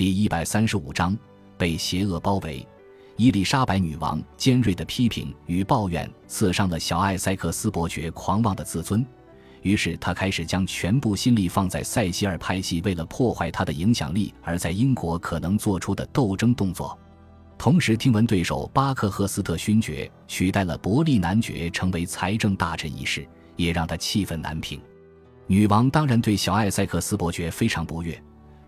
第一百三十五章被邪恶包围。伊丽莎白女王尖锐的批评与抱怨刺伤了小艾塞克斯伯爵狂妄的自尊，于是他开始将全部心力放在塞西尔派系为了破坏他的影响力而在英国可能做出的斗争动作。同时，听闻对手巴克赫斯特勋爵取代了伯利男爵成为财政大臣一事，也让他气愤难平。女王当然对小艾塞克斯伯爵非常不悦，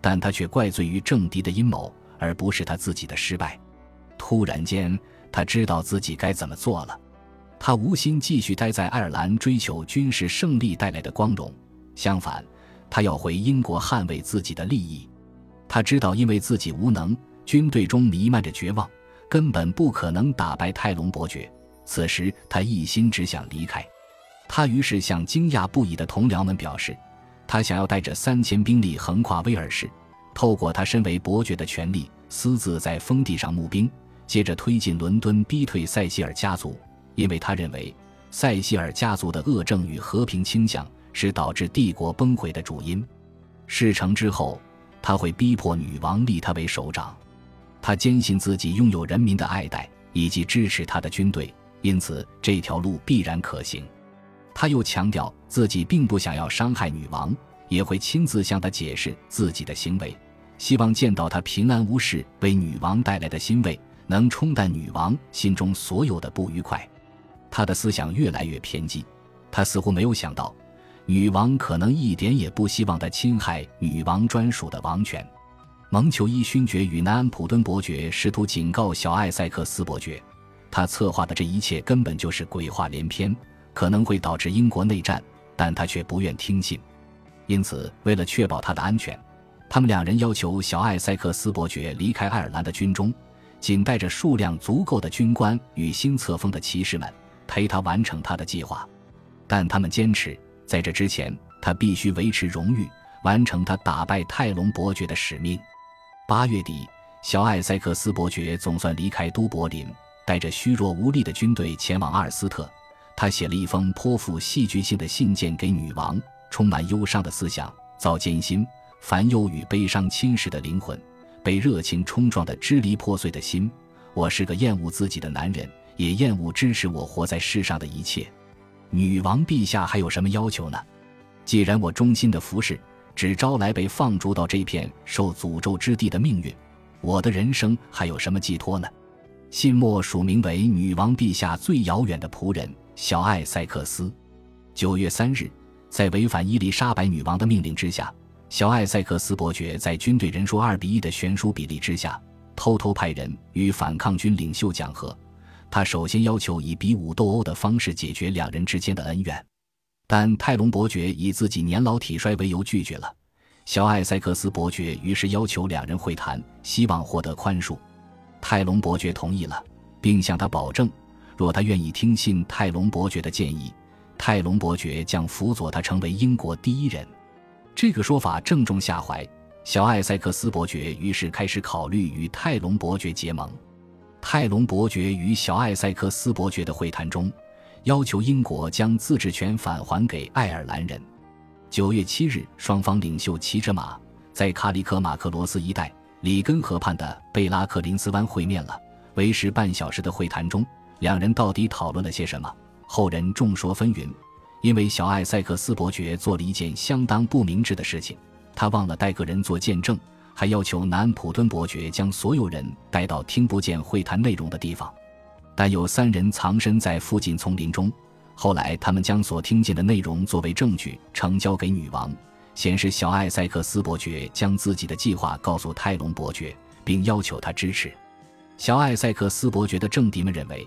但他却怪罪于政敌的阴谋，而不是他自己的失败。突然间，他知道自己该怎么做了。他无心继续待在爱尔兰追求军事胜利带来的光荣，相反，他要回英国捍卫自己的利益。他知道，因为自己无能。军队中弥漫着绝望，根本不可能打败泰隆伯爵。此时，他一心只想离开。他于是向惊讶不已的同僚们表示，他想要带着三千兵力横跨威尔士，透过他身为伯爵的权力，私自在封地上募兵，接着推进伦敦，逼退塞西尔家族。因为他认为，塞西尔家族的恶政与和平倾向是导致帝国崩溃的主因。事成之后，他会逼迫女王立他为首长。他坚信自己拥有人民的爱戴以及支持他的军队，因此这条路必然可行。他又强调自己并不想要伤害女王，也会亲自向她解释自己的行为，希望见到她平安无事为女王带来的欣慰能冲淡女王心中所有的不愉快。他的思想越来越偏激，他似乎没有想到，女王可能一点也不希望他侵害女王专属的王权。蒙裘伊勋爵与南安普敦伯爵试图警告小艾塞克斯伯爵，他策划的这一切根本就是鬼话连篇，可能会导致英国内战，但他却不愿听信。因此，为了确保他的安全，他们两人要求小艾塞克斯伯爵离开爱尔兰的军中，仅带着数量足够的军官与新册封的骑士们陪他完成他的计划。但他们坚持，在这之前，他必须维持荣誉，完成他打败泰隆伯爵的使命。八月底，小艾塞克斯伯爵总算离开都柏林，带着虚弱无力的军队前往阿尔斯特。他写了一封颇富戏剧性的信件给女王，充满忧伤的思想，遭艰辛、烦忧与悲伤侵蚀的灵魂，被热情冲撞的支离破碎的心。我是个厌恶自己的男人，也厌恶支持我活在世上的一切。女王陛下还有什么要求呢？既然我忠心的服侍。只招来被放逐到这片受诅咒之地的命运，我的人生还有什么寄托呢？信末署名为女王陛下最遥远的仆人小艾塞克斯。九月三日，在违反伊丽莎白女王的命令之下，小艾塞克斯伯爵在军队人数二比一的悬殊比例之下，偷偷派人与反抗军领袖讲和。他首先要求以比武斗殴的方式解决两人之间的恩怨。但泰隆伯爵以自己年老体衰为由拒绝了，小艾塞克斯伯爵于是要求两人会谈，希望获得宽恕。泰隆伯爵同意了，并向他保证，若他愿意听信泰隆伯爵的建议，泰隆伯爵将辅佐他成为英国第一人。这个说法正中下怀，小艾塞克斯伯爵于是开始考虑与泰隆伯爵结盟。泰隆伯爵与小艾塞克斯伯爵的会谈中。要求英国将自治权返还给爱尔兰人。九月七日，双方领袖骑着马在卡里克马克罗斯一带里根河畔的贝拉克林斯湾会面了。为时半小时的会谈中，两人到底讨论了些什么？后人众说纷纭。因为小艾塞克斯伯爵做了一件相当不明智的事情，他忘了带个人做见证，还要求南普敦伯爵将所有人带到听不见会谈内容的地方。但有三人藏身在附近丛林中，后来他们将所听见的内容作为证据呈交给女王，显示小艾塞克斯伯爵将自己的计划告诉泰隆伯爵，并要求他支持。小艾塞克斯伯爵的政敌们认为，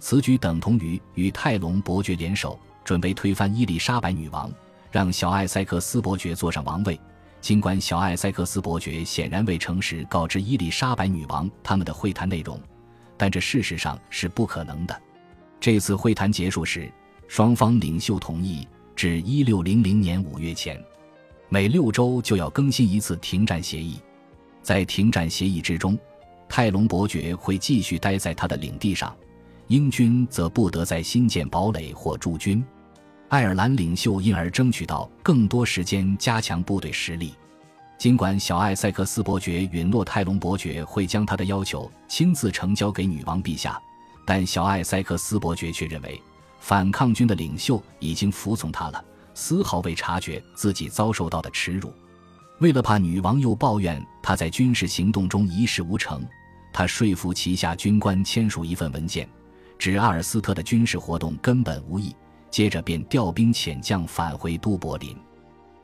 此举等同于与泰隆伯爵联手，准备推翻伊丽莎白女王，让小艾塞克斯伯爵坐上王位。尽管小艾塞克斯伯爵显然未诚实告知伊丽莎白女王他们的会谈内容。但这事实上是不可能的。这次会谈结束时，双方领袖同意，至一六零零年五月前，每六周就要更新一次停战协议。在停战协议之中，泰隆伯爵会继续待在他的领地上，英军则不得再新建堡垒或驻军。爱尔兰领袖因而争取到更多时间加强部队实力。尽管小艾塞克斯伯爵允诺泰隆伯爵会将他的要求亲自呈交给女王陛下，但小艾塞克斯伯爵却认为反抗军的领袖已经服从他了，丝毫未察觉自己遭受到的耻辱。为了怕女王又抱怨他在军事行动中一事无成，他说服旗下军官签署一份文件，指阿尔斯特的军事活动根本无益。接着便调兵遣将返回都柏林。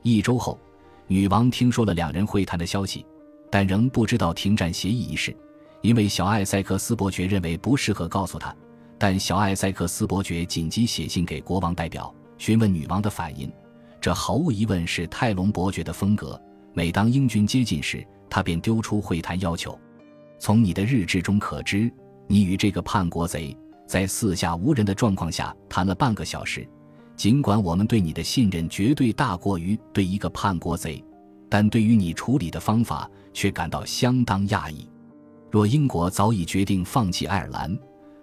一周后，女王听说了两人会谈的消息，但仍不知道停战协议一事，因为小艾塞克斯伯爵认为不适合告诉他。但小艾塞克斯伯爵紧急写信给国王代表，询问女王的反应。这毫无疑问是泰隆伯爵的风格。每当英军接近时，他便丢出会谈要求。从你的日志中可知，你与这个叛国贼在四下无人的状况下谈了半个小时。尽管我们对你的信任绝对大过于对一个叛国贼，但对于你处理的方法却感到相当讶异。若英国早已决定放弃爱尔兰，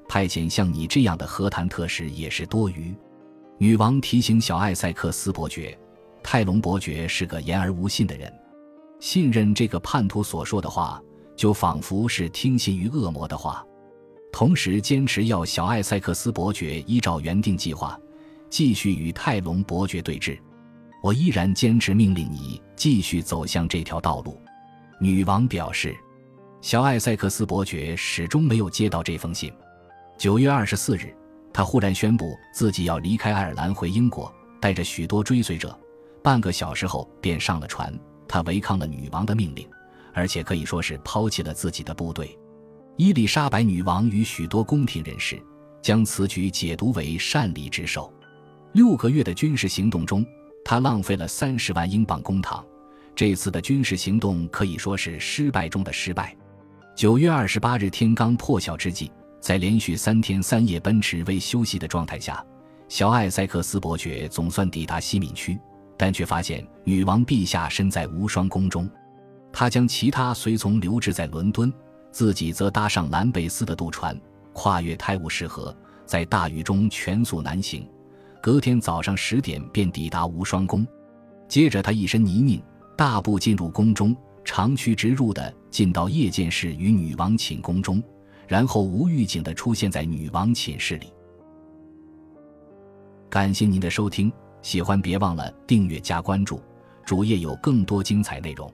派遣像你这样的和谈特使也是多余。女王提醒小艾塞克斯伯爵，泰隆伯爵是个言而无信的人。信任这个叛徒所说的话，就仿佛是听信于恶魔的话。同时坚持要小艾塞克斯伯爵依照原定计划，继续与泰隆伯爵对峙。我依然坚持命令你继续走向这条道路。女王表示，小艾塞克斯伯爵始终没有接到这封信。九月二十四日，他忽然宣布自己要离开爱尔兰回英国，带着许多追随者。半个小时后便上了船。他违抗了女王的命令，而且可以说是抛弃了自己的部队。伊丽莎白女王与许多宫廷人士将此举解读为擅离职守。六个月的军事行动中，他浪费了三十万英镑公帑。这次的军事行动可以说是失败中的失败。九月二十八日天刚破晓之际，在连续三天三夜奔驰未休息的状态下，小艾塞克斯伯爵总算抵达西敏区。但却发现女王陛下身在无双宫中，他将其他随从留置在伦敦，自己则搭上兰贝斯的渡船，跨越泰晤士河，在大雨中全速南行。隔天早上十点便抵达无双宫，接着他一身泥泞，大步进入宫中，长驱直入的进到夜间室与女王寝宫中，然后无预警的出现在女王寝室里。感谢您的收听。喜欢别忘了订阅加关注，主页有更多精彩内容。